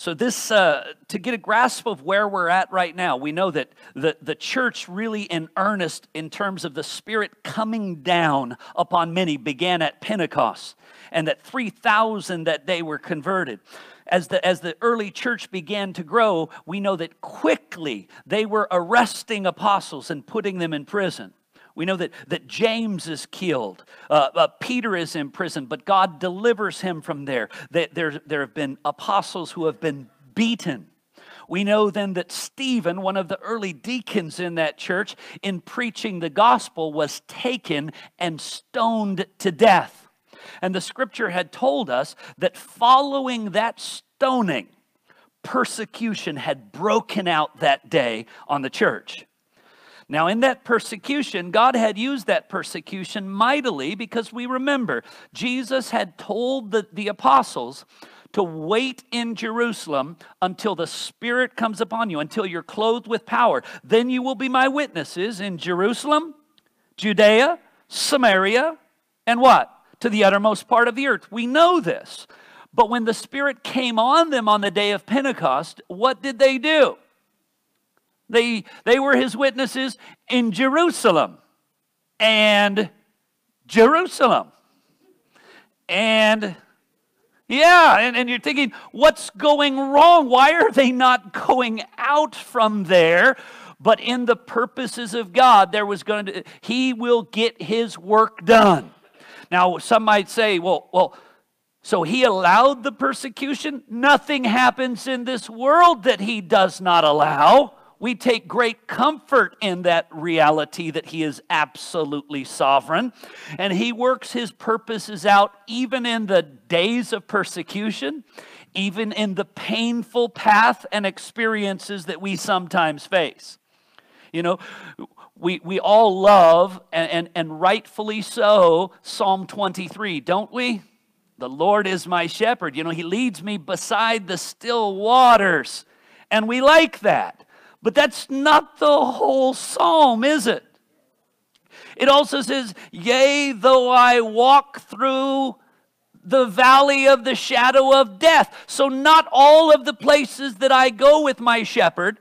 So, this, uh, to get a grasp of where we're at right now, we know that the, the church, really in earnest in terms of the Spirit coming down upon many, began at Pentecost, and that 3,000 that day were converted. As the, as the early church began to grow, we know that quickly they were arresting apostles and putting them in prison. We know that, that James is killed. Uh, uh, Peter is in prison, but God delivers him from there. That there, there have been apostles who have been beaten. We know then that Stephen, one of the early deacons in that church, in preaching the gospel, was taken and stoned to death. And the scripture had told us that following that stoning, persecution had broken out that day on the church. Now, in that persecution, God had used that persecution mightily because we remember Jesus had told the, the apostles to wait in Jerusalem until the Spirit comes upon you, until you're clothed with power. Then you will be my witnesses in Jerusalem, Judea, Samaria, and what? To the uttermost part of the earth. We know this. But when the Spirit came on them on the day of Pentecost, what did they do? They, they were his witnesses in Jerusalem and Jerusalem. And yeah, and, and you're thinking, what's going wrong? Why are they not going out from there? But in the purposes of God, there was going to, he will get his work done. Now, some might say, well, well, so he allowed the persecution. Nothing happens in this world that he does not allow we take great comfort in that reality that He is absolutely sovereign. And He works His purposes out even in the days of persecution, even in the painful path and experiences that we sometimes face. You know, we, we all love, and, and, and rightfully so, Psalm 23, don't we? The Lord is my shepherd. You know, He leads me beside the still waters. And we like that. But that's not the whole psalm, is it? It also says, Yea, though I walk through the valley of the shadow of death. So, not all of the places that I go with my shepherd.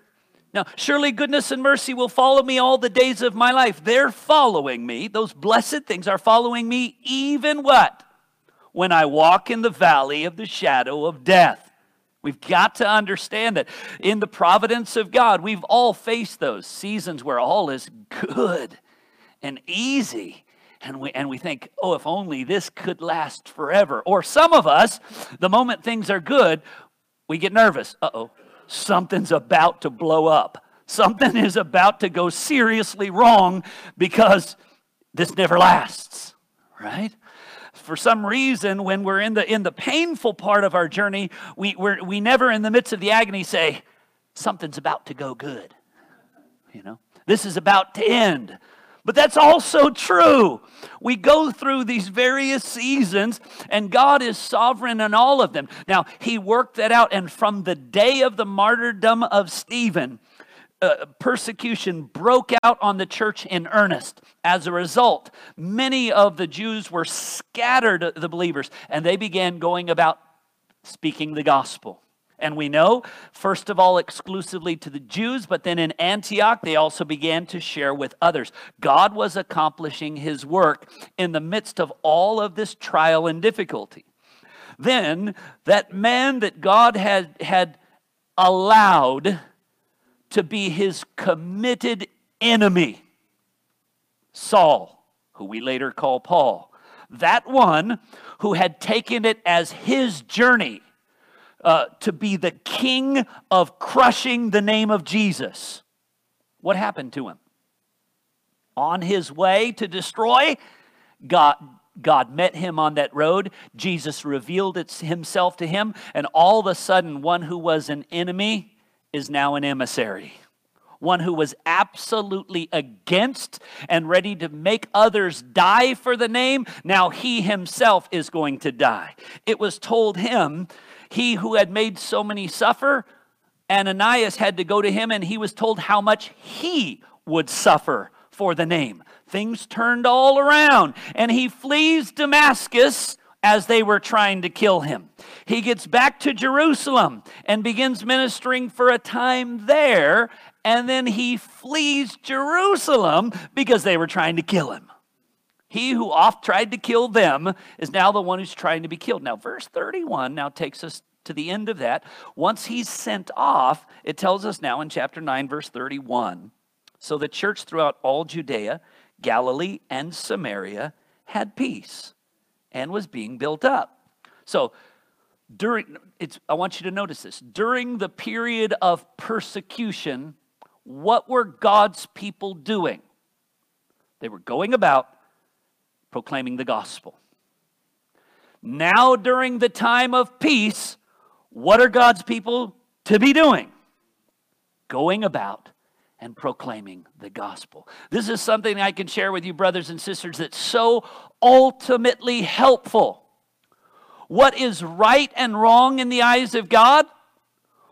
Now, surely goodness and mercy will follow me all the days of my life. They're following me. Those blessed things are following me, even what? When I walk in the valley of the shadow of death. We've got to understand that in the providence of God, we've all faced those seasons where all is good and easy. And we, and we think, oh, if only this could last forever. Or some of us, the moment things are good, we get nervous. Uh oh, something's about to blow up. Something is about to go seriously wrong because this never lasts, right? For some reason, when we're in the, in the painful part of our journey, we, we're, we never, in the midst of the agony, say, Something's about to go good. You know, this is about to end. But that's also true. We go through these various seasons, and God is sovereign in all of them. Now, He worked that out, and from the day of the martyrdom of Stephen, uh, persecution broke out on the church in earnest. As a result, many of the Jews were scattered, the believers, and they began going about speaking the gospel. And we know, first of all, exclusively to the Jews, but then in Antioch, they also began to share with others. God was accomplishing his work in the midst of all of this trial and difficulty. Then, that man that God had, had allowed to be his committed enemy, Saul, who we later call Paul. That one who had taken it as his journey uh, to be the king of crushing the name of Jesus. What happened to him? On his way to destroy, God, God met him on that road. Jesus revealed himself to him, and all of a sudden, one who was an enemy is now an emissary. One who was absolutely against and ready to make others die for the name, now he himself is going to die. It was told him, he who had made so many suffer, Ananias had to go to him and he was told how much he would suffer for the name. Things turned all around and he flees Damascus as they were trying to kill him. He gets back to Jerusalem and begins ministering for a time there, and then he flees Jerusalem because they were trying to kill him. He who oft tried to kill them is now the one who's trying to be killed. Now, verse 31 now takes us to the end of that. Once he's sent off, it tells us now in chapter 9, verse 31 so the church throughout all Judea, Galilee, and Samaria had peace and was being built up. So during it's I want you to notice this. During the period of persecution, what were God's people doing? They were going about proclaiming the gospel. Now, during the time of peace, what are God's people to be doing? Going about and proclaiming the gospel. This is something I can share with you, brothers and sisters, that's so ultimately helpful. What is right and wrong in the eyes of God?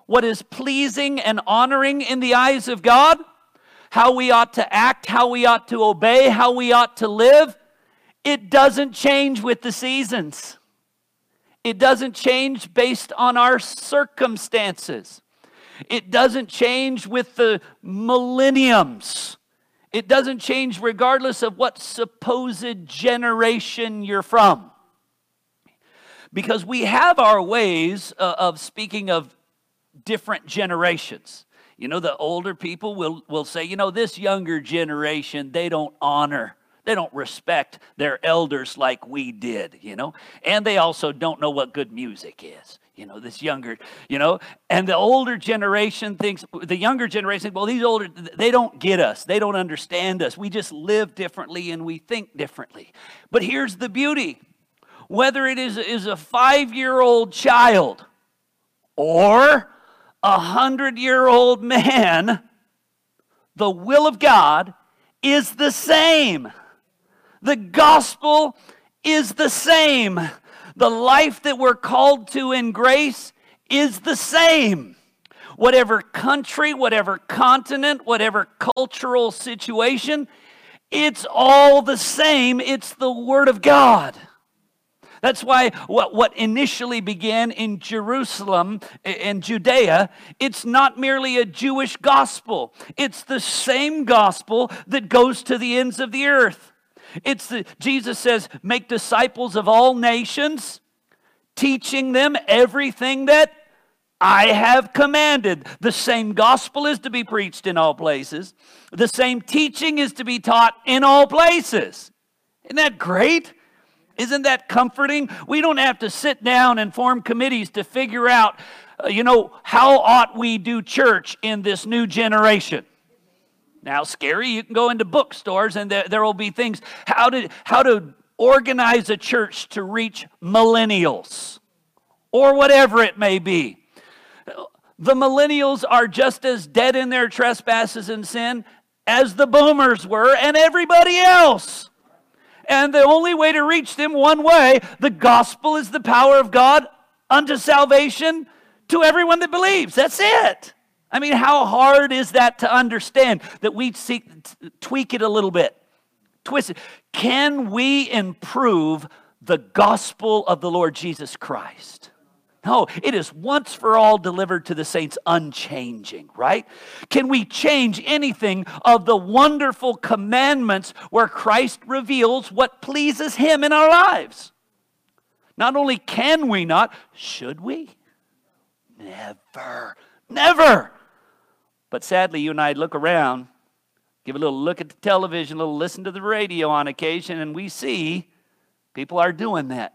What is pleasing and honoring in the eyes of God? How we ought to act, how we ought to obey, how we ought to live? It doesn't change with the seasons. It doesn't change based on our circumstances. It doesn't change with the millenniums. It doesn't change regardless of what supposed generation you're from. Because we have our ways uh, of speaking of different generations. You know, the older people will, will say, you know, this younger generation, they don't honor they don't respect their elders like we did, you know? And they also don't know what good music is you know, this younger, you know, and the older generation thinks, the younger generation, well, these older, they don't get us. They don't understand us. We just live differently and we think differently. But here's the beauty whether it is, is a five year old child or a hundred year old man, the will of God is the same. The gospel is the same the life that we're called to in grace is the same. Whatever country, whatever continent, whatever cultural situation, it's all the same. It's the Word of God. That's why what, what initially began in Jerusalem and Judea, it's not merely a Jewish gospel. It's the same gospel that goes to the ends of the earth. It's the Jesus says, make disciples of all nations, teaching them everything that I have commanded. The same gospel is to be preached in all places. The same teaching is to be taught in all places. Isn't that great? Isn't that comforting? We don't have to sit down and form committees to figure out, uh, you know, how ought we do church in this new generation. Now, scary, you can go into bookstores and there, there will be things how to, how to organize a church to reach millennials or whatever it may be. The millennials are just as dead in their trespasses and sin as the boomers were and everybody else. And the only way to reach them, one way, the gospel is the power of God unto salvation to everyone that believes. That's it. I mean, how hard is that to understand that we seek tweak it a little bit, twist it? Can we improve the gospel of the Lord Jesus Christ? No, it is once for all delivered to the saints, unchanging, right? Can we change anything of the wonderful commandments where Christ reveals what pleases Him in our lives? Not only can we not, should we? Never, never. But sadly, you and I look around, give a little look at the television, a little listen to the radio on occasion, and we see people are doing that.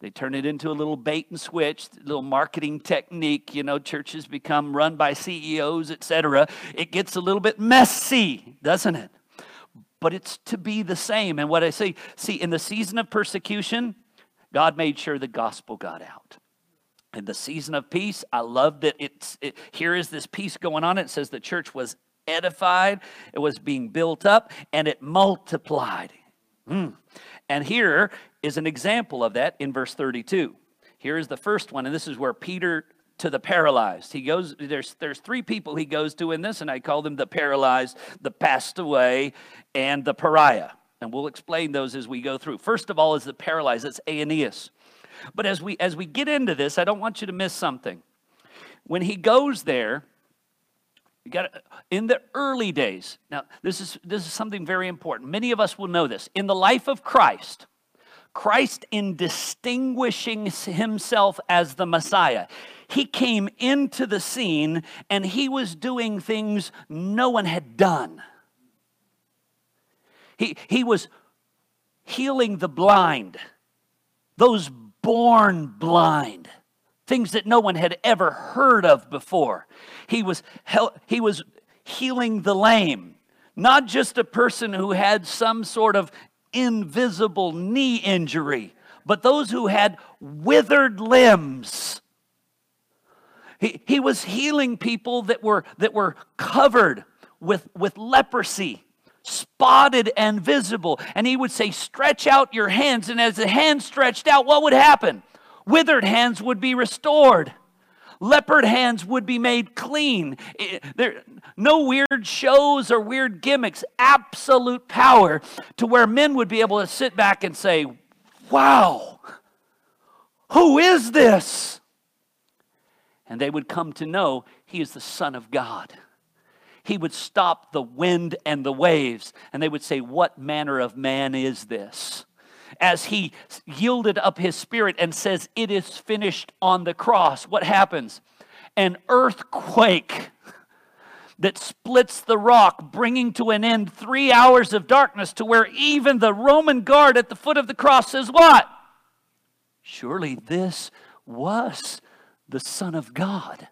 They turn it into a little bait and switch, little marketing technique. You know, churches become run by CEOs, etc. It gets a little bit messy, doesn't it? But it's to be the same. And what I say, see, in the season of persecution, God made sure the gospel got out in the season of peace. I love that it's it, here is this peace going on. It says the church was edified, it was being built up, and it multiplied. Mm. And here is an example of that in verse 32. Here is the first one, and this is where Peter to the paralyzed. He goes, there's there's three people he goes to in this, and I call them the paralyzed, the passed away, and the pariah. And we'll explain those as we go through. First of all is the paralyzed, that's Aeneas. But as we as we get into this, I don't want you to miss something. When he goes there, you got in the early days. Now, this is this is something very important. Many of us will know this. In the life of Christ, Christ in distinguishing himself as the Messiah, he came into the scene and he was doing things no one had done. He, he was healing the blind, those born blind, things that no one had ever heard of before. He was, he was healing the lame, not just a person who had some sort of invisible knee injury, but those who had withered limbs. He, he was healing people that were, that were covered with, with leprosy spotted and visible. And he would say, Stretch out your hands. And as the hands stretched out, what would happen? Withered hands would be restored. Leopard hands would be made clean. There, no weird shows or weird gimmicks. Absolute power to where men would be able to sit back and say, Wow, who is this? And they would come to know he is the Son of God he would stop the wind and the waves, and they would say, What manner of man is this? As he yielded up his spirit and says, It is finished on the cross, what happens? An earthquake that splits the rock, bringing to an end three hours of darkness, to where even the Roman guard at the foot of the cross says, What? Surely this was the Son of God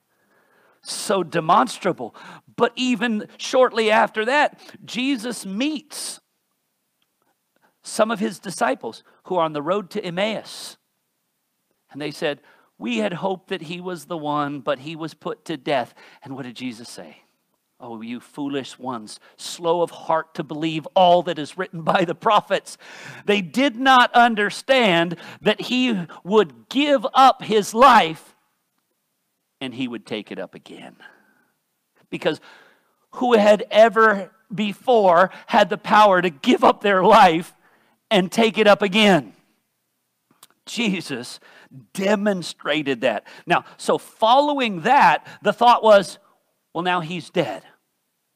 so demonstrable. But even shortly after that, Jesus meets some of his disciples who are on the road to Emmaus. And they said, We had hoped that he was the one, but he was put to death. And what did Jesus say? Oh, you foolish ones, slow of heart to believe all that is written by the prophets. They did not understand that he would give up his life and he would take it up again. Because who had ever before had the power to give up their life and take it up again? Jesus demonstrated that. Now, so following that, the thought was, well, now he's dead.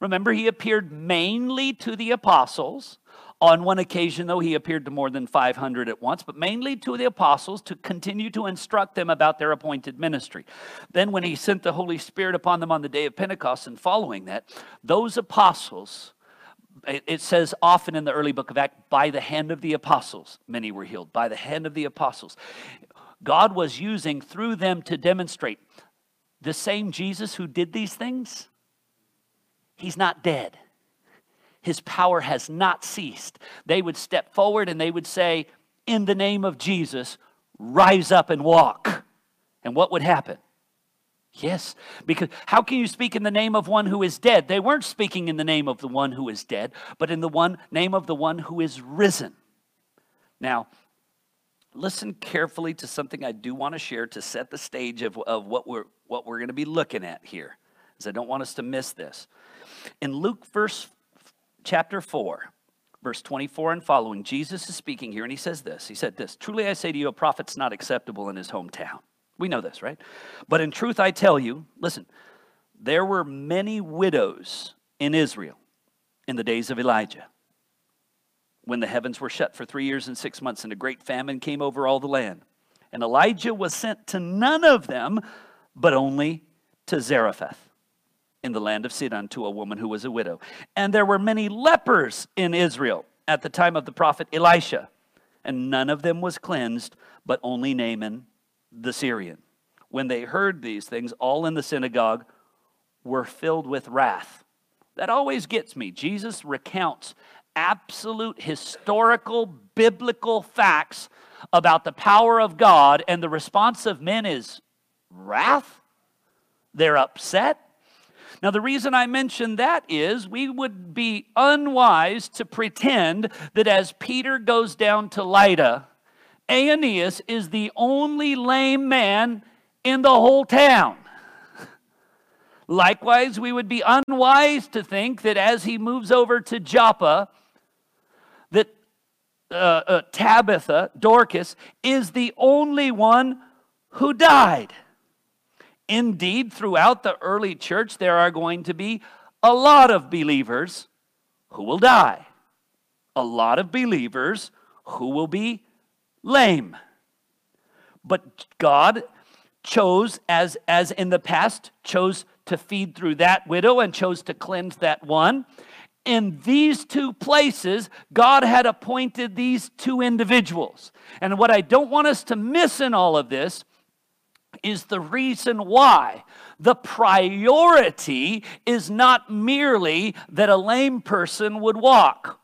Remember, he appeared mainly to the apostles. On one occasion, though, he appeared to more than 500 at once, but mainly to the apostles to continue to instruct them about their appointed ministry. Then, when he sent the Holy Spirit upon them on the day of Pentecost and following that, those apostles, it says often in the early book of Acts, by the hand of the apostles, many were healed. By the hand of the apostles. God was using through them to demonstrate the same Jesus who did these things, he's not dead his power has not ceased. They would step forward and they would say, In the name of Jesus, rise up and walk. And what would happen? Yes, because how can you speak in the name of one who is dead? They weren't speaking in the name of the one who is dead, but in the one name of the one who is risen. Now, listen carefully to something I do want to share to set the stage of, of what we're what we're going to be looking at here. Because I don't want us to miss this. In Luke verse chapter 4, verse 24 and following, Jesus is speaking here, and he says this. He said this Truly I say to you, a prophet's not acceptable in his hometown. We know this, right? But in truth I tell you, listen, there were many widows in Israel in the days of Elijah when the heavens were shut for three years and six months, and a great famine came over all the land. And Elijah was sent to none of them, but only to Zarephath in the land of Sidon to a woman who was a widow. And there were many lepers in Israel at the time of the prophet Elisha, and none of them was cleansed, but only Naaman the Syrian. When they heard these things, all in the synagogue were filled with wrath. That always gets me. Jesus recounts absolute historical biblical facts about the power of God, and the response of men is wrath. They're upset. Now, the reason I mention that is we would be unwise to pretend that as Peter goes down to Lydda, Aeneas is the only lame man in the whole town. Likewise, we would be unwise to think that as he moves over to Joppa, that uh, uh, Tabitha, Dorcas, is the only one who died. Indeed, throughout the early church, there are going to be a lot of believers who will die, a lot of believers who will be lame. But God chose, as, as in the past, chose to feed through that widow and chose to cleanse that one. In these two places, God had appointed these two individuals. And what I don't want us to miss in all of this is the reason why. The priority is not merely that a lame person would walk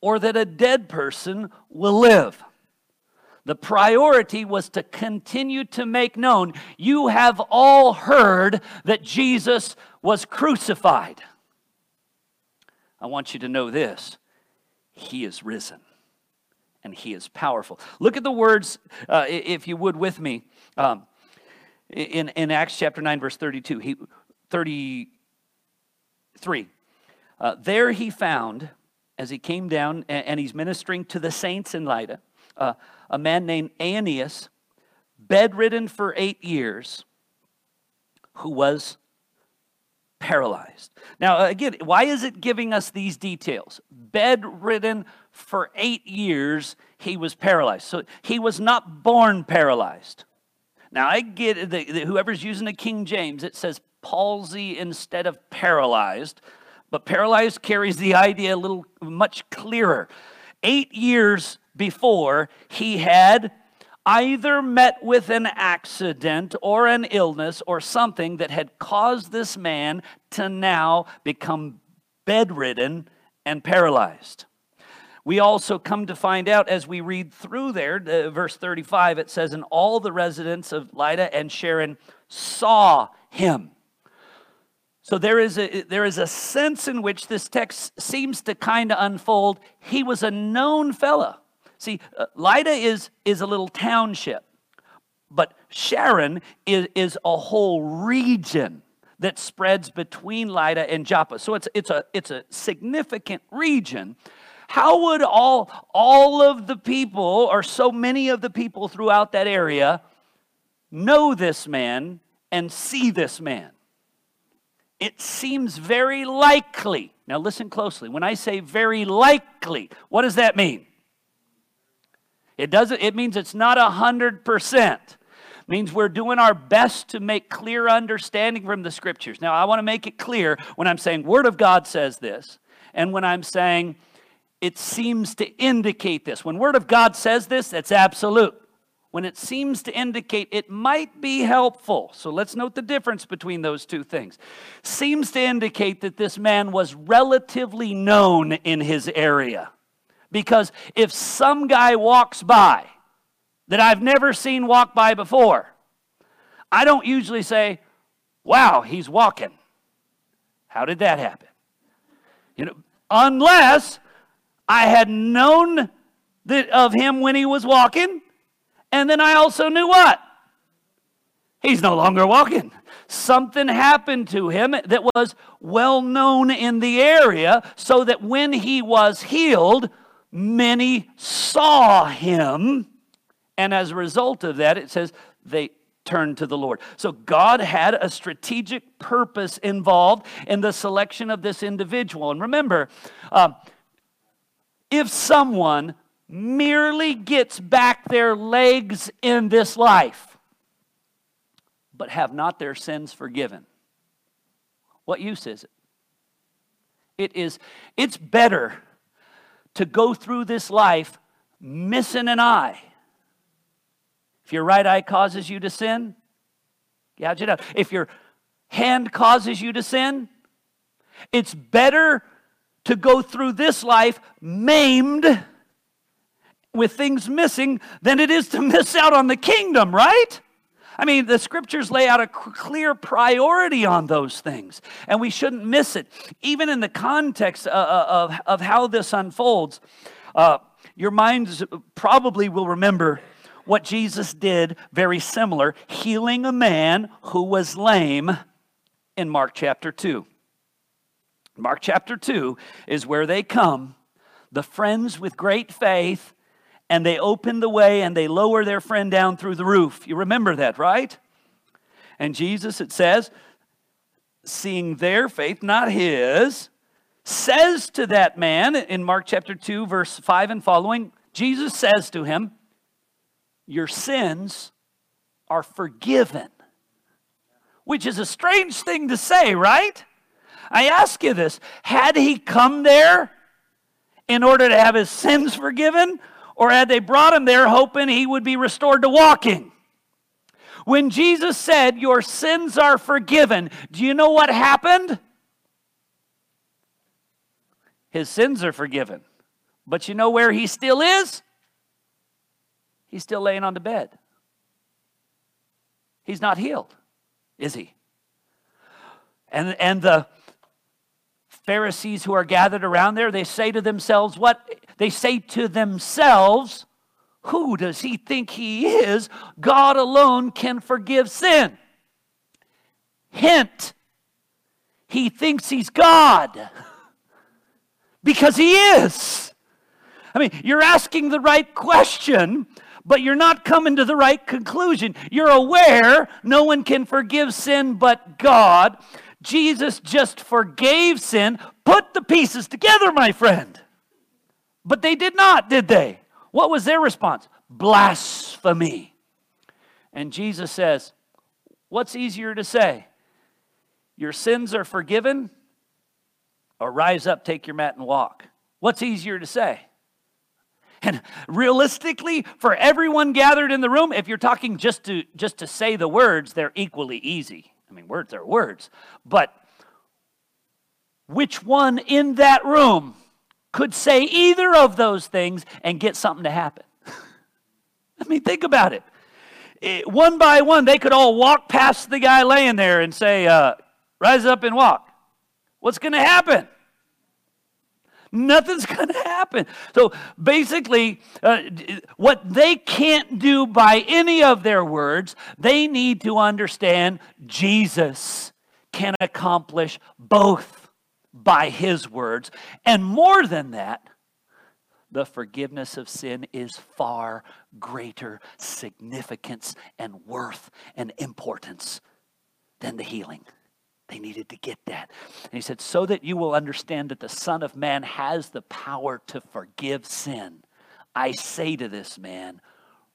or that a dead person will live. The priority was to continue to make known you have all heard that Jesus was crucified. I want you to know this He is risen and He is powerful. Look at the words, uh, if you would, with me. Um, in, in Acts chapter 9, verse 32, he, 33. Uh, there he found, as he came down and, and, he's ministering to the saints in Lydda, uh, a man named Aeneas, bedridden for eight years, who was paralyzed. Now, again, why is it giving us these details? Bedridden for eight years, he was paralyzed. So he was not born paralyzed. Now, I get that whoever's using the King James, it says palsy instead of paralyzed, but paralyzed carries the idea a little much clearer. Eight years before, he had either met with an accident or an illness or something that had caused this man to now become bedridden and paralyzed. We also come to find out as we read through there, uh, verse 35, it says, And all the residents of Lydda and Sharon saw him. So there is a, there is a sense in which this text seems to kind of unfold. He was a known fella. See, uh, Lydda is, is a little township, but Sharon is, is a whole region that spreads between Lydda and Joppa. So it's, it's, a, it's a significant region. How would all, all of the people, or so many of the people throughout that area, know this man and see this man? It seems very likely. Now, listen closely. When I say very likely, what does that mean? It doesn't, it means it's not a hundred percent means we're doing our best to make clear understanding from the scriptures. Now, I want to make it clear when I'm saying Word of God says this, and when I'm saying it seems to indicate this. When Word of God says this, that's absolute. When it seems to indicate it might be helpful. So let's note the difference between those two things. Seems to indicate that this man was relatively known in his area. Because if some guy walks by that I've never seen walk by before, I don't usually say, wow, he's walking. How did that happen? You know, unless I had known that of him when he was walking, and then I also knew what? He's no longer walking. Something happened to him that was well known in the area, so that when he was healed, many saw him. And as a result of that, it says they turned to the Lord. So God had a strategic purpose involved in the selection of this individual. And remember, uh, if someone merely gets back their legs in this life, but have not their sins forgiven, what use is it? It is, it's better to go through this life missing an eye. If your right eye causes you to sin, gouge it out. If your hand causes you to sin, it's better to go through this life maimed with things missing than it is to miss out on the kingdom, right? I mean, the scriptures lay out a clear priority on those things, and we shouldn't miss it. Even in the context uh, uh, of, of how this unfolds, uh, your minds probably will remember what Jesus did very similar, healing a man who was lame in Mark chapter 2. Mark chapter 2 is where they come, the friends with great faith, and they open the way and they lower their friend down through the roof. You remember that, right? And Jesus, it says, seeing their faith, not his, says to that man in Mark chapter 2, verse 5 and following, Jesus says to him, Your sins are forgiven. Which is a strange thing to say, right? I ask you this had he come there in order to have his sins forgiven, or had they brought him there hoping he would be restored to walking? When Jesus said, Your sins are forgiven, do you know what happened? His sins are forgiven. But you know where he still is? He's still laying on the bed. He's not healed, is he? And, and the Pharisees who are gathered around there, they say to themselves, What? They say to themselves, Who does he think he is? God alone can forgive sin. Hint, he thinks he's God because he is. I mean, you're asking the right question, but you're not coming to the right conclusion. You're aware no one can forgive sin but God. Jesus just forgave sin. Put the pieces together, my friend. But they did not, did they? What was their response? Blasphemy. And Jesus says, What's easier to say? Your sins are forgiven, or rise up, take your mat, and walk? What's easier to say? And realistically, for everyone gathered in the room, if you're talking just to just to say the words, they're equally easy. I mean, words are words. But which one in that room could say either of those things and get something to happen? I mean, think about it. it. One by one, they could all walk past the guy laying there and say, uh, Rise up and walk. What's going to happen? Nothing's going to happen. So basically, uh, what they can't do by any of their words, they need to understand Jesus can accomplish both by his words. And more than that, the forgiveness of sin is far greater significance and worth and importance than the healing. They needed to get that. And he said, So that you will understand that the Son of Man has the power to forgive sin, I say to this man,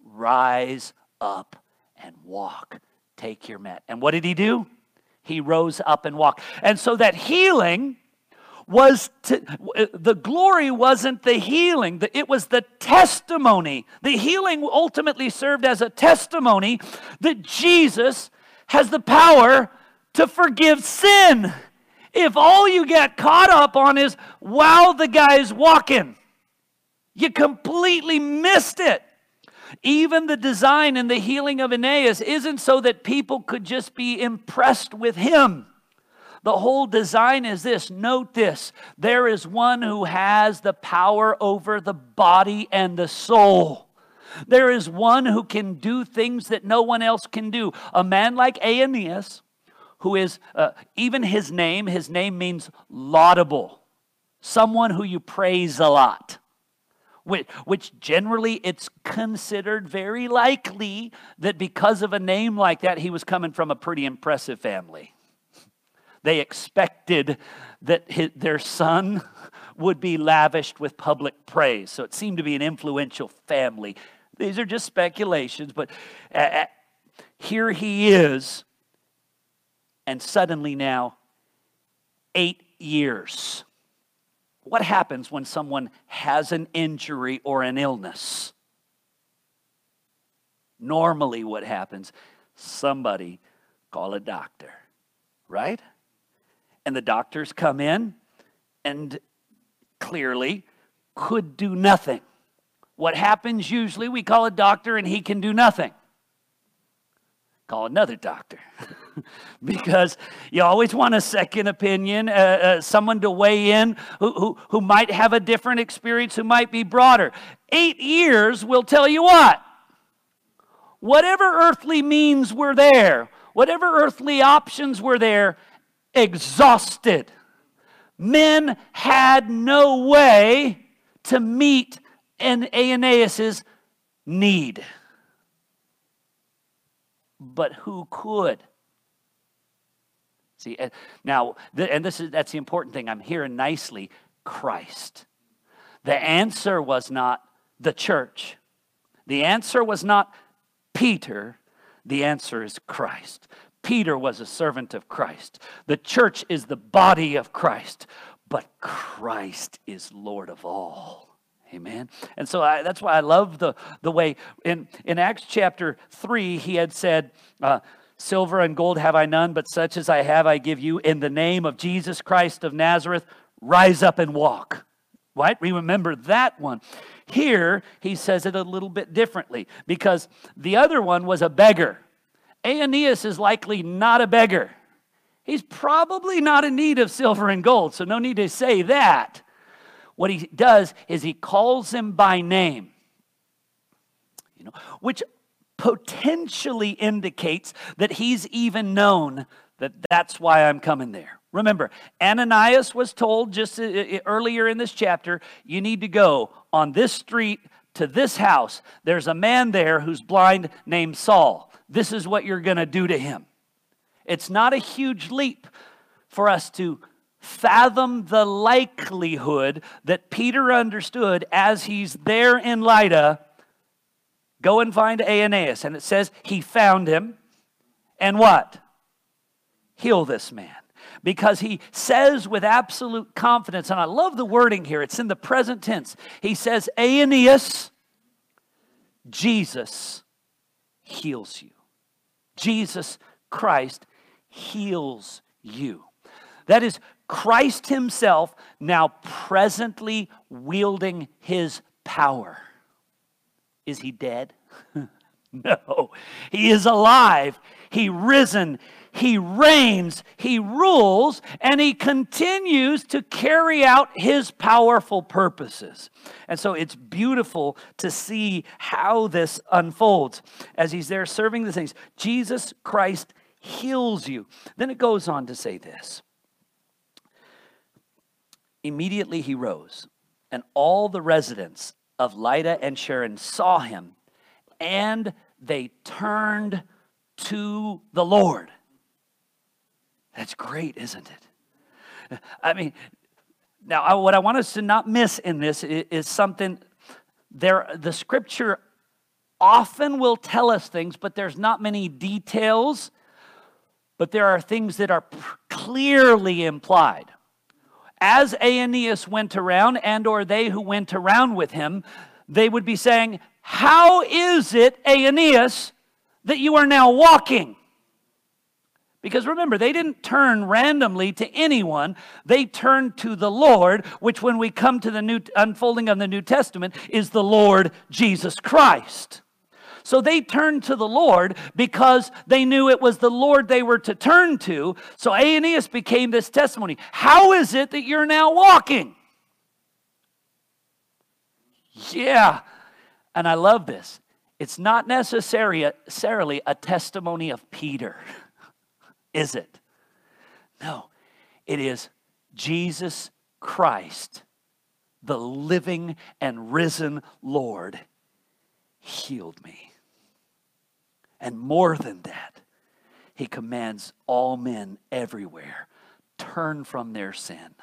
Rise up and walk. Take your mat. And what did he do? He rose up and walked. And so that healing was to, the glory wasn't the healing, it was the testimony. The healing ultimately served as a testimony that Jesus has the power to forgive sin. If all you get caught up on is, wow, the guy's walking, you completely missed it. Even the design and the healing of Aeneas isn't so that people could just be impressed with him. The whole design is this note this there is one who has the power over the body and the soul. There is one who can do things that no one else can do. A man like Aeneas who is, uh, even his name, his name means laudable, someone who you praise a lot. Which, which generally it's considered very likely that because of a name like that, he was coming from a pretty impressive family. They expected that his, their son would be lavished with public praise. So it seemed to be an influential family. These are just speculations, but uh, here he is and suddenly now, eight years. What happens when someone has an injury or an illness? Normally, what happens? Somebody call a doctor, right? And the doctors come in and clearly could do nothing. What happens usually, we call a doctor and he can do nothing call another doctor because you always want a second opinion, uh, uh, someone to weigh in who, who, who might have a different experience, who might be broader. Eight years will tell you what? Whatever earthly means were there, whatever earthly options were there, exhausted. Men had no way to meet an Aeneas's need. But who could? See, now, and this is that's the important thing. I'm hearing nicely Christ. The answer was not the church. The answer was not Peter. The answer is Christ. Peter was a servant of Christ. The church is the body of Christ, but Christ is Lord of all. Amen. And so I, that's why I love the, the way in, in Acts chapter 3, he had said, uh, Silver and gold have I none, but such as I have I give you. In the name of Jesus Christ of Nazareth, rise up and walk. Right? We remember that one. Here, he says it a little bit differently because the other one was a beggar. Aeneas is likely not a beggar. He's probably not in need of silver and gold, so no need to say that. What he does is he calls him by name. You know, which potentially indicates that he's even known that that's why I'm coming there. Remember, Ananias was told just uh, uh, earlier in this chapter, you need to go on this street to this house. There's a man there who's blind named Saul. This is what you're going to do to him. It's not a huge leap for us to fathom the likelihood that Peter understood as he's there in Lydda Go and find Aeneas. And it says he found him and what? Heal this man. Because he says with absolute confidence, and I love the wording here, it's in the present tense. He says, Aeneas, Jesus heals you. Jesus Christ heals you. That is Christ Himself now presently wielding His power. Is he dead? no. He is alive. He risen. He reigns. He rules. And he continues to carry out his powerful purposes. And so it's beautiful to see how this unfolds as he's there serving the things. Jesus Christ heals you. Then it goes on to say this. Immediately he rose, and all the residents of Lydda and Sharon saw him, and they turned to the Lord. That's great, isn't it? I mean, now what I want us to not miss in this is something there the scripture often will tell us things, but there's not many details, but there are things that are clearly implied as Aeneas went around and or they who went around with him, they would be saying, "How is it, Aeneas, that you are now walking?" Because remember, they didn't turn randomly to anyone. They turned to the Lord, which when we come to the new unfolding of the New Testament is the Lord Jesus Christ. So they turned to the Lord because they knew it was the Lord they were to turn to. So Aeneas became this testimony. How is it that you're now walking? Yeah. And I love this. It's not necessarily a testimony of Peter, is it? No, it is Jesus Christ, the living and risen Lord, healed me. And more than that, he commands all men everywhere turn from their sin,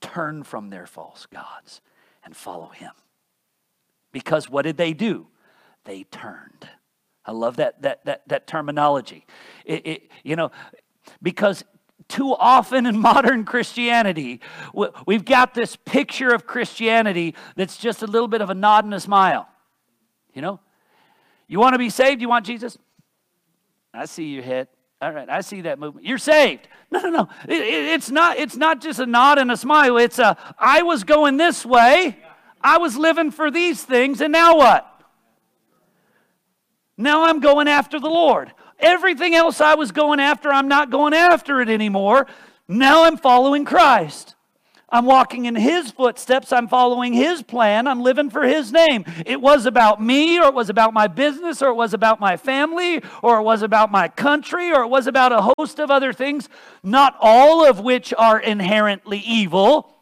turn from their false gods, and follow him. Because what did they do? They turned. I love that, that, that, that terminology. It, it, you know, because too often in modern Christianity, we've got this picture of Christianity that's just a little bit of a nod and a smile. You know, you want to be saved? You want Jesus? I see your head. All right, I see that movement. You're saved. No, no, no. It, it, it's not. It's not just a nod and a smile. It's a. I was going this way. I was living for these things, and now what? Now I'm going after the Lord. Everything else I was going after, I'm not going after it anymore. Now I'm following Christ. I'm walking in His footsteps. I'm following His plan. I'm living for His name. It was about me, or it was about my business, or it was about my family, or it was about my country, or it was about a host of other things, not all of which are inherently evil.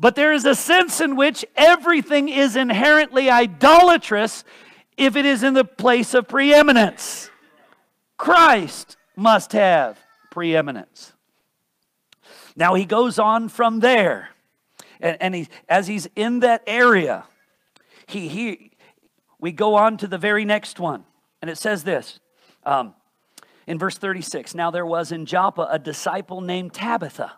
But there is a sense in which everything is inherently idolatrous if it is in the place of preeminence. Christ must have preeminence. Now he goes on from there. And, and he, as he's in that area, he, he, we go on to the very next one. And it says this um, in verse 36 Now there was in Joppa a disciple named Tabitha,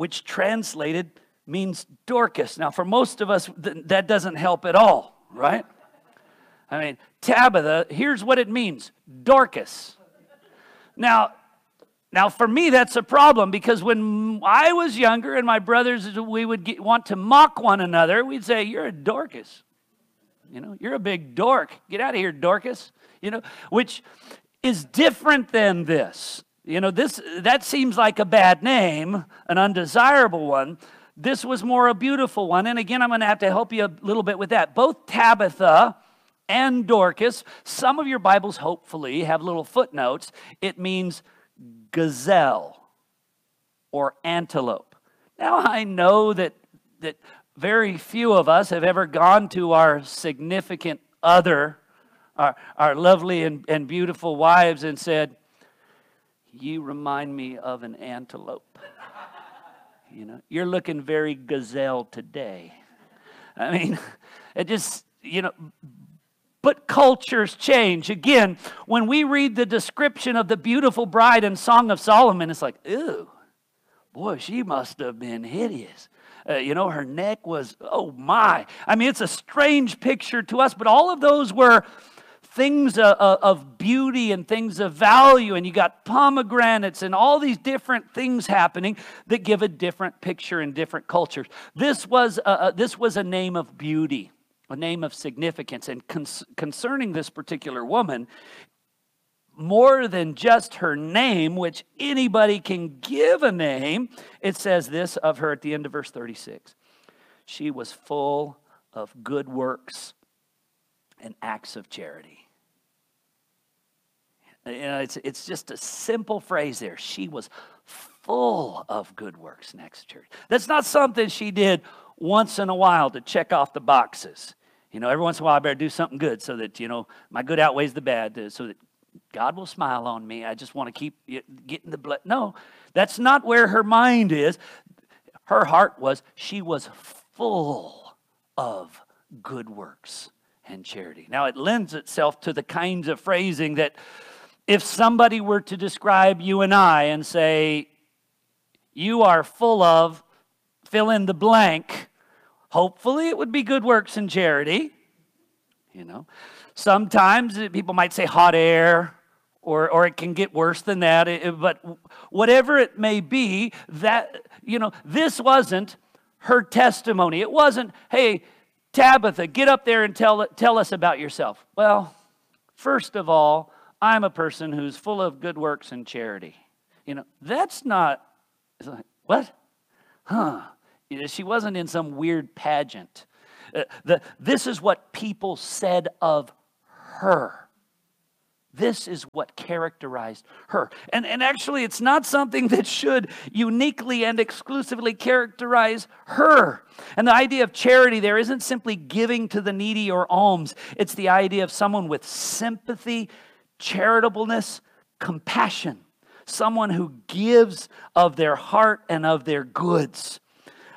which translated means Dorcas. Now, for most of us, th- that doesn't help at all, right? I mean, Tabitha, here's what it means Dorcas. Now, now, for me, that's a problem because when I was younger and my brothers, we would get, want to mock one another, we'd say, You're a Dorcas. You know, you're a big dork. Get out of here, Dorcas. You know, which is different than this. You know, this that seems like a bad name, an undesirable one. This was more a beautiful one. And again, I'm going to have to help you a little bit with that. Both Tabitha and Dorcas, some of your Bibles hopefully have little footnotes. It means gazelle or antelope. Now, I know that, that very few of us have ever gone to our significant other, our, our lovely and, and beautiful wives, and said, You remind me of an antelope. you know, you're looking very gazelle today. I mean, it just, you know, but cultures change. Again, when we read the description of the beautiful bride in Song of Solomon, it's like, ew, boy, she must have been hideous. Uh, you know, her neck was, oh my. I mean, it's a strange picture to us, but all of those were things of, beauty and things of value. And you got pomegranates and all these different things happening that give a different picture in different cultures. This was a, this was a name of beauty a name of significance. And concerning this particular woman, more than just her name, which anybody can give a name, it says this of her at the end of verse 36 She was full of good works and acts of charity. You know, it's, it's just a simple phrase there. She was full of good works next church. That's not something she did once in a while to check off the boxes. You know, every once in a while I better do something good so that, you know, my good outweighs the bad, so that God will smile on me. I just want to keep getting the blood. No, that's not where her mind is. Her heart was, she was full of good works and charity. Now, it lends itself to the kinds of phrasing that if somebody were to describe you and I and say, you are full of, fill in the blank, Hopefully, it would be good works and charity. You know, sometimes people might say hot air, or, or it can get worse than that. But whatever it may be, that, you know, this wasn't her testimony. It wasn't, hey, Tabitha, get up there and tell, tell us about yourself. Well, first of all, I'm a person who's full of good works and charity. You know, that's not, like, what? Huh. She wasn't in some weird pageant. Uh, the, this is what people said of her. This is what characterized her. And, and actually, it's not something that should uniquely and exclusively characterize her. And the idea of charity there isn't simply giving to the needy or alms, it's the idea of someone with sympathy, charitableness, compassion, someone who gives of their heart and of their goods.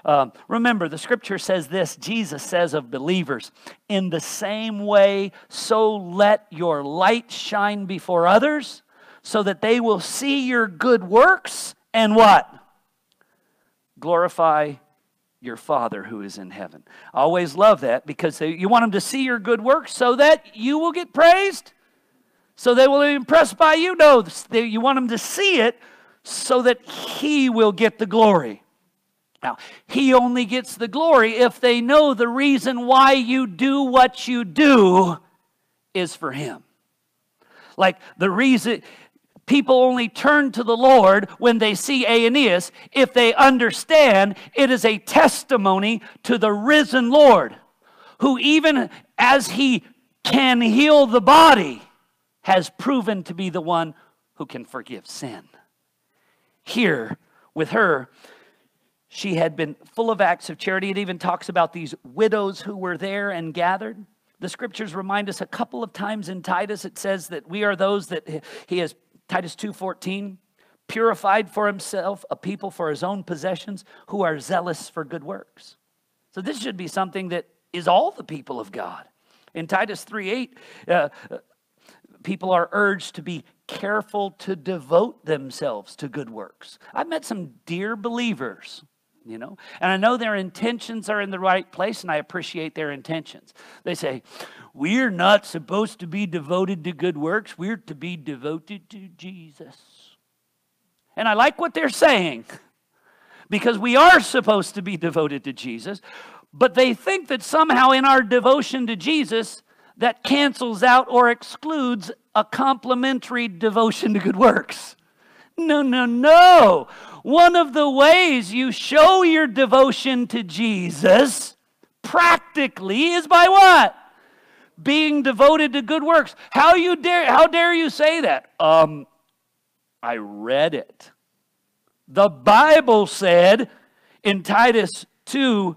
Um, remember, the scripture says this Jesus says of believers, in the same way, so let your light shine before others, so that they will see your good works and what? Glorify your Father who is in heaven. I always love that because you want them to see your good works so that you will get praised, so they will be impressed by you. No, you want them to see it so that He will get the glory. Now, he only gets the glory if they know the reason why you do what you do is for him. Like the reason people only turn to the Lord when they see Aeneas if they understand it is a testimony to the risen Lord, who even as he can heal the body, has proven to be the one who can forgive sin. Here with her, she had been full of acts of charity. It even talks about these widows who were there and gathered. The scriptures remind us a couple of times in Titus, it says that we are those that he has, Titus 2.14, purified for himself a people for his own possessions who are zealous for good works. So this should be something that is all the people of God. In Titus 3.8, uh, people are urged to be careful to devote themselves to good works. I've met some dear believers you know and i know their intentions are in the right place and i appreciate their intentions. They say we're not supposed to be devoted to good works. We're to be devoted to jesus. And i like what they're saying because we are supposed to be devoted to jesus but they think that somehow in our devotion to jesus that cancels out or excludes a complementary devotion to good works no no no one of the ways you show your devotion to Jesus practically is by what? Being devoted to good works. How you dare how dare you say that? Um I read it. The Bible said in Titus 2,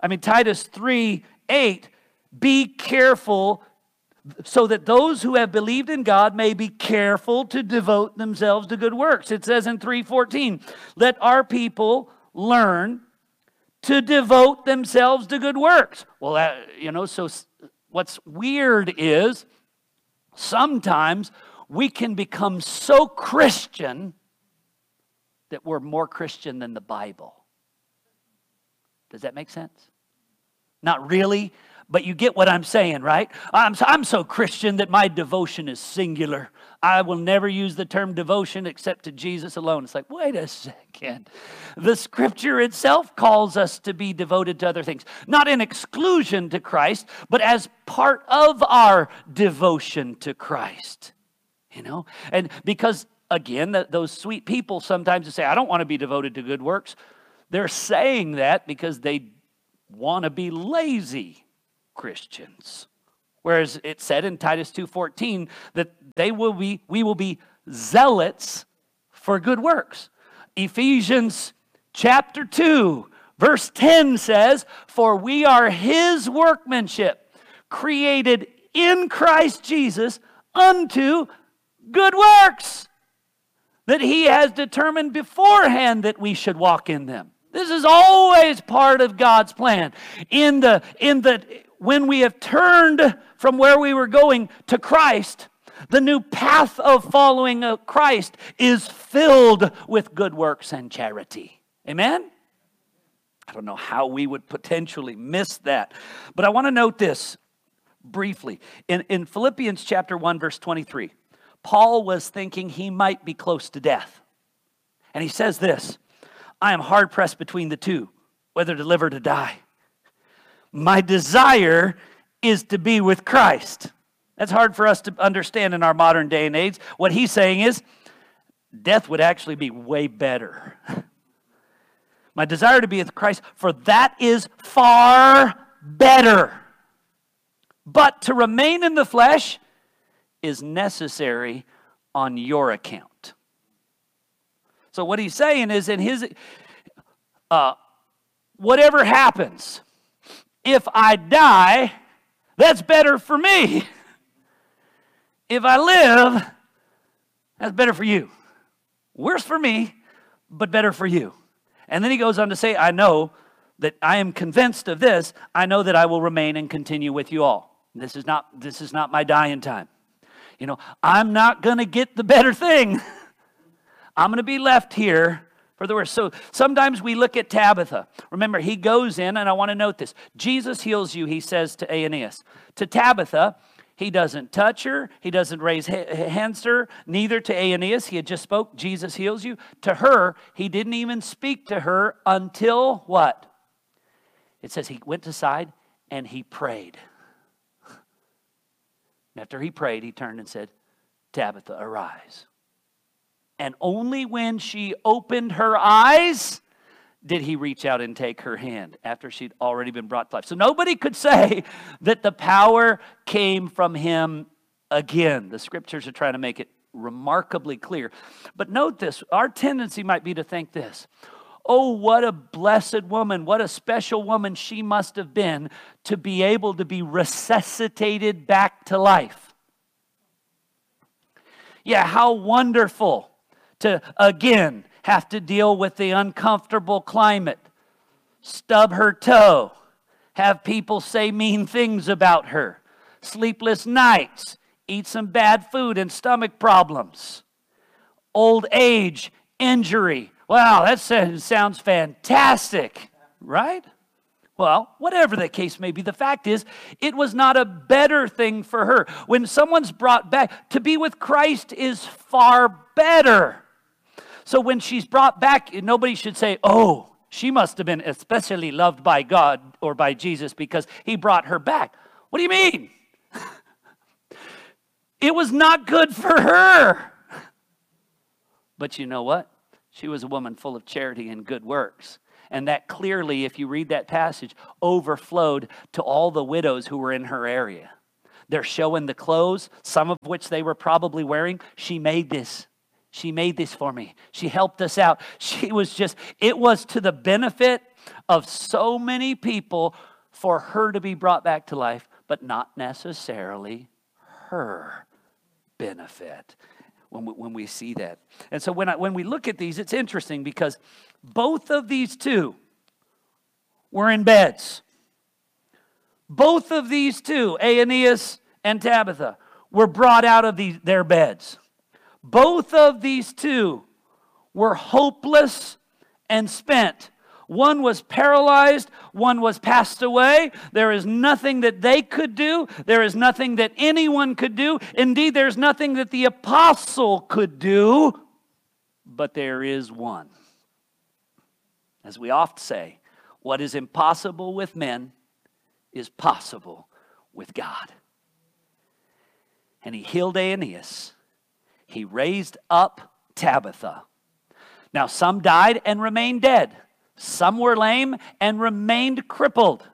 I mean Titus 3, 8, be careful so that those who have believed in God may be careful to devote themselves to good works. It says in 3:14, "Let our people learn to devote themselves to good works." Well, you know, so what's weird is sometimes we can become so Christian that we're more Christian than the Bible. Does that make sense? Not really, but you get what I'm saying, right? I'm, I'm so Christian that my devotion is singular. I will never use the term devotion except to Jesus alone. It's like, wait a second. The scripture itself calls us to be devoted to other things, not in exclusion to Christ, but as part of our devotion to Christ. You know? And because, again, the, those sweet people sometimes say, I don't want to be devoted to good works. They're saying that because they want to be lazy Christians. Whereas it said in Titus 2:14 that they will be we will be zealots for good works. Ephesians chapter 2 verse 10 says, "For we are his workmanship, created in Christ Jesus unto good works that he has determined beforehand that we should walk in them." This is always part of God's plan. In the in the when we have turned from where we were going to Christ, the new path of following uh, Christ is filled with good works and charity. Amen? I don't know how we would potentially miss that. But I want to note this briefly. In, in Philippians chapter 1, verse 23, Paul was thinking he might be close to death. And he says this I am hard pressed between the two, whether to live or to die. My desire is to be with Christ. That's hard for us to understand in our modern day and age. What he's saying is, death would actually be way better. My desire to be with Christ, for that is far better. But to remain in the flesh is necessary on your account. So, what he's saying is, in his, uh, whatever happens, if I die, that's better for me. If I live, that's better for you. Worse for me, but better for you. And then he goes on to say, I know that I am convinced of this. I know that I will remain and continue with you all. This is not, this is not my dying time. You know, I'm not going to get the better thing. I'm going to be left here for the worst. So sometimes we look at Tabitha. Remember, he goes in, and I want to note this Jesus heals you, he says to Aeneas. To Tabitha, he doesn't touch her. He doesn't raise hands to her. Neither to Aeneas. He had just spoke, Jesus heals you. To her, he didn't even speak to her until what? It says he went aside and he prayed. After he prayed, he turned and said, Tabitha, arise. And only when she opened her eyes did he reach out and take her hand after she'd already been brought to life. So nobody could say that the power came from him again. The scriptures are trying to make it remarkably clear. But note this our tendency might be to think this Oh, what a blessed woman, what a special woman she must have been to be able to be resuscitated back to life. Yeah, how wonderful to again have to deal with the uncomfortable climate, stub her toe, have people say mean things about her, sleepless nights, eat some bad food and stomach problems, old age, injury. Wow, that sounds fantastic, right? Well, whatever the case may be, the fact is, it was not a better thing for her. When someone's brought back, to be with Christ is far better. So when she's brought back, nobody should say, oh, she must have been especially loved by God or by Jesus because he brought her back. What do you mean? it was not good for her. But you know what? She was a woman full of charity and good works. And that clearly, if you read that passage, overflowed to all the widows who were in her area. They're showing the clothes, some of which they were probably wearing. She made this. She made this for me. She helped us out. She was just, it was to the benefit of so many people for her to be brought back to life, but not necessarily her benefit when we, when we see that. And so when, I, when we look at these, it's interesting because both of these two were in beds. Both of these two, Aeneas and Tabitha, were brought out of these, their beds. Both of these two were hopeless and spent. One was paralyzed, one was passed away. There is nothing that they could do. There is nothing that anyone could do. Indeed, there's nothing that the apostle could do. But there is one. As we oft say, what is impossible with men is possible with God. And he healed Aeneas he raised up Tabitha. Now, some died and remained dead, some were lame and remained crippled.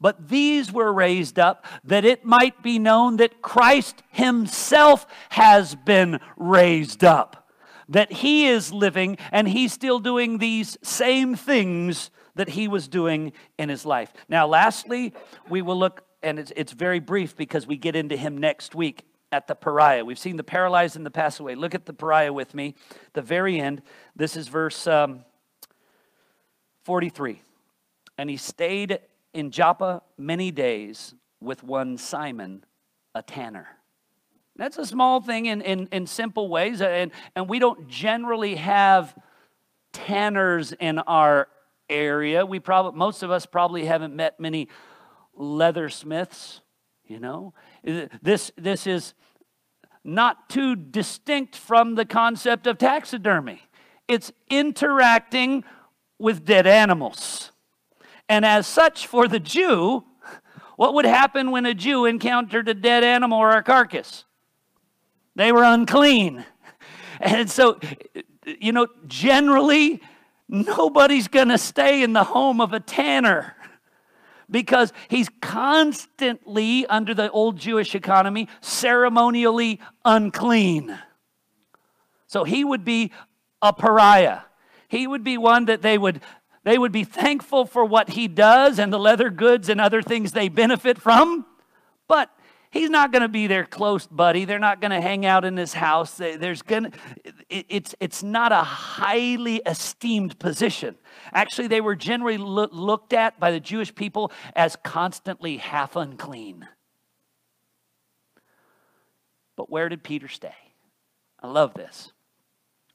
But these were raised up that it might be known that Christ Himself has been raised up, that He is living and He's still doing these same things that He was doing in His life. Now, lastly, we will look, and it's, it's very brief because we get into Him next week at the pariah. We've seen the paralyzed and the pass away. Look at the pariah with me, the very end. This is verse um, 43. And he stayed in Joppa many days with one Simon, a tanner. That's a small thing in, in, in simple ways, and, and we don't generally have tanners in our area. We probably most of us probably haven't met many leathersmiths, you know. This this is not too distinct from the concept of taxidermy. It's interacting with dead animals. And as such, for the Jew, what would happen when a Jew encountered a dead animal or a carcass? They were unclean. And so, you know, generally, nobody's going to stay in the home of a tanner because he's constantly, under the old Jewish economy, ceremonially unclean. So he would be a pariah. He would be one that they would they would be thankful for what he does and the leather goods and other things they benefit from, but he's not going to be their close buddy. They're not going to hang out in his house. There's going it's it's not a highly esteemed position. Actually, they were generally lo- looked at by the Jewish people as constantly half unclean. But where did Peter stay? I love this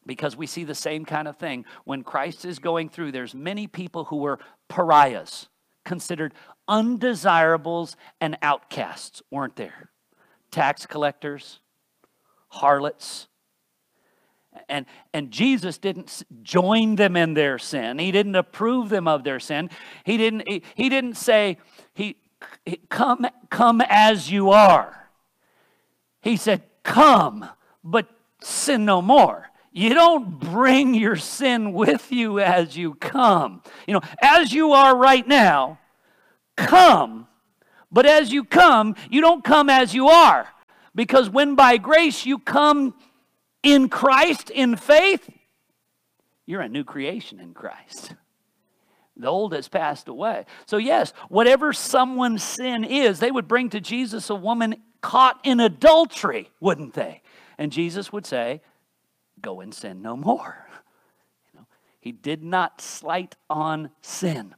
because we see the same kind of thing when Christ is going through there's many people who were pariahs considered undesirables and outcasts weren't there tax collectors harlots and, and Jesus didn't join them in their sin. He didn't approve them of their sin. He didn't, he, he didn't say, he, he, come, come as you are. He said, Come, but sin no more. You don't bring your sin with you as you come. You know, as you are right now, come. But as you come, you don't come as you are. Because when by grace you come in Christ in faith, You're a new creation in Christ. The old has passed away. So, yes, whatever someone's sin is, they would bring to Jesus a woman caught in adultery, wouldn't they? And Jesus would say, Go and sin no more. You know, he did not slight on sin.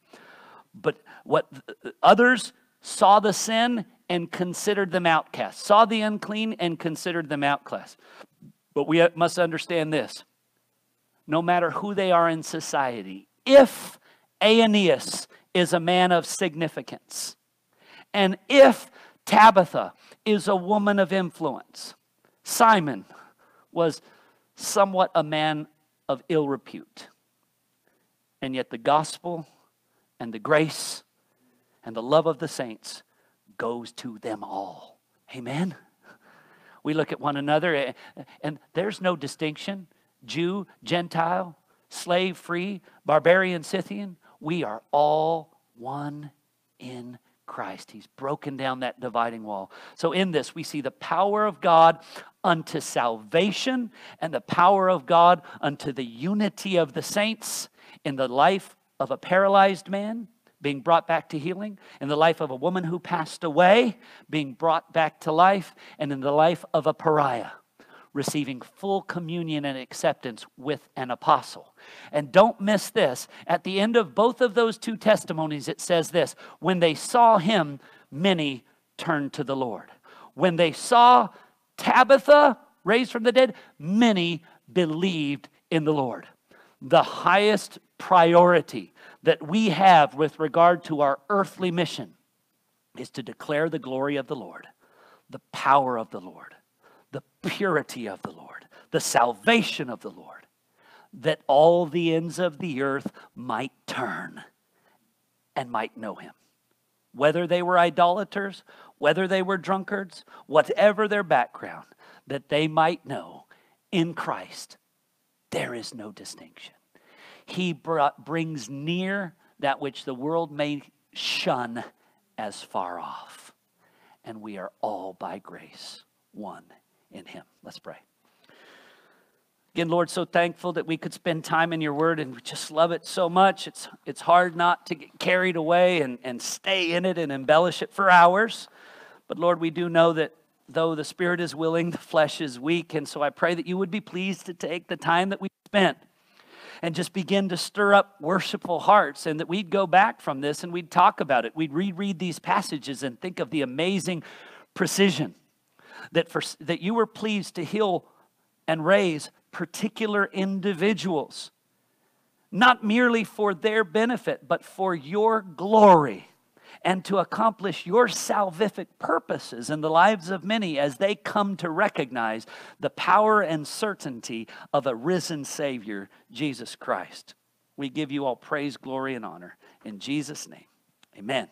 But what others saw the sin and considered them outcasts, saw the unclean and considered them outcasts. But we uh, must understand this no matter who they are in society, if Aeneas is a man of significance, and if Tabitha is a woman of influence, Simon was somewhat a man of ill repute. And yet the gospel and the grace and the love of the saints goes to them all. Amen. We look at one another eh, and there's no distinction Jew, Gentile, slave, free, barbarian, Scythian. We are all one in Christ. He's broken down that dividing wall. So, in this, we see the power of God unto salvation and the power of God unto the unity of the saints in the life of a paralyzed man being brought back to healing, in the life of a woman who passed away being brought back to life, and in the life of a pariah receiving full communion and acceptance with an apostle. And don't miss this. At the end of both of those two testimonies, it says this when they saw him, many turned to the Lord. When they saw Tabitha raised from the dead, many believed in the Lord. The highest priority that we have with regard to our earthly mission is to declare the glory of the Lord, the power of the Lord, the purity of the Lord, the salvation of the Lord, that all the ends of the earth might turn and might know him. Whether they were idolaters, whether they were drunkards, whatever their background, that they might know in Christ there is no distinction. He brings near that which the world may shun as far off. And we are all by grace one in Him. Let's pray. Again, Lord, so thankful that we could spend time in your word and we just love it so much. It's, it's hard not to get carried away and, and stay in it and embellish it for hours. But Lord, we do know that though the spirit is willing, the flesh is weak. And so I pray that you would be pleased to take the time that we spent and just begin to stir up worshipful hearts, and that we'd go back from this and we'd talk about it. We'd reread these passages and think of the amazing precision that, for, that you were pleased to heal and raise particular individuals, not merely for their benefit, but for your glory and to accomplish your salvific purposes in the lives of many as they come to recognize the power and certainty of a risen Savior, Jesus Christ. We give you all praise, glory, and honor. In Jesus' name, amen.